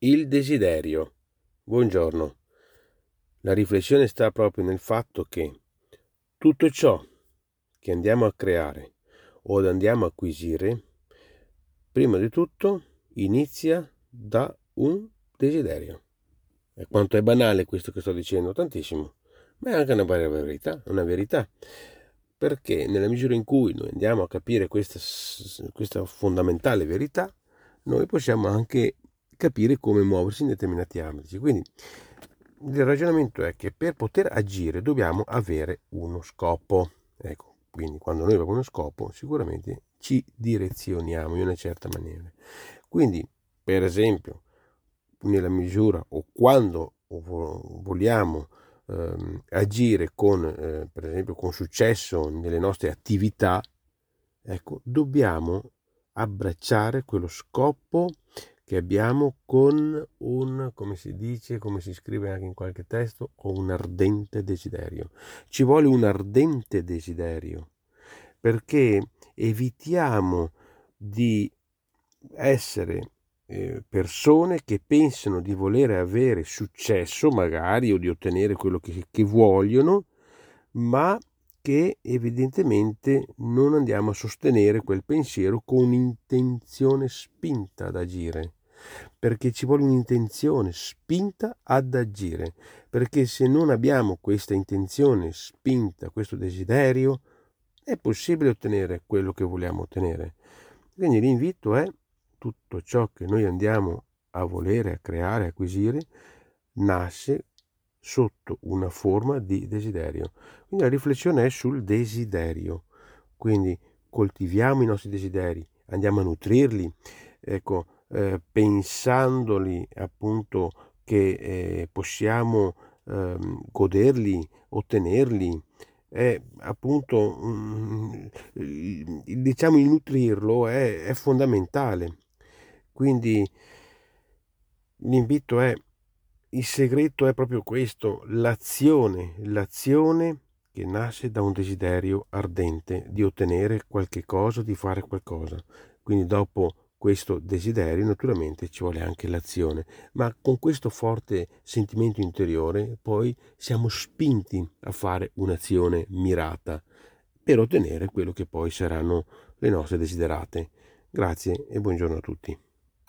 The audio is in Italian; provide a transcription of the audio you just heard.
Il desiderio. Buongiorno. La riflessione sta proprio nel fatto che tutto ciò che andiamo a creare o andiamo a acquisire, prima di tutto inizia da un desiderio. E quanto è banale questo che sto dicendo? Tantissimo. Ma è anche una verità, una verità. Perché nella misura in cui noi andiamo a capire questa, questa fondamentale verità, noi possiamo anche capire come muoversi in determinati ambiti. Quindi il ragionamento è che per poter agire dobbiamo avere uno scopo. Ecco, quindi quando noi abbiamo uno scopo sicuramente ci direzioniamo in una certa maniera. Quindi, per esempio, nella misura o quando vogliamo ehm, agire con, eh, per esempio, con successo nelle nostre attività, ecco, dobbiamo abbracciare quello scopo che abbiamo con un, come si dice, come si scrive anche in qualche testo, con un ardente desiderio. Ci vuole un ardente desiderio perché evitiamo di essere eh, persone che pensano di voler avere successo magari o di ottenere quello che, che vogliono, ma che evidentemente non andiamo a sostenere quel pensiero con un'intenzione spinta ad agire perché ci vuole un'intenzione spinta ad agire, perché se non abbiamo questa intenzione spinta, questo desiderio, è possibile ottenere quello che vogliamo ottenere. Quindi l'invito è tutto ciò che noi andiamo a volere, a creare, a acquisire, nasce sotto una forma di desiderio. Quindi la riflessione è sul desiderio. Quindi coltiviamo i nostri desideri, andiamo a nutrirli, ecco, eh, pensandoli appunto che eh, possiamo eh, goderli, ottenerli, è appunto mm, diciamo il nutrirlo è, è fondamentale. Quindi l'invito è il segreto è proprio questo, l'azione, l'azione che nasce da un desiderio ardente di ottenere qualche cosa, di fare qualcosa. Quindi dopo questo desiderio, naturalmente ci vuole anche l'azione, ma con questo forte sentimento interiore poi siamo spinti a fare un'azione mirata per ottenere quello che poi saranno le nostre desiderate. Grazie e buongiorno a tutti.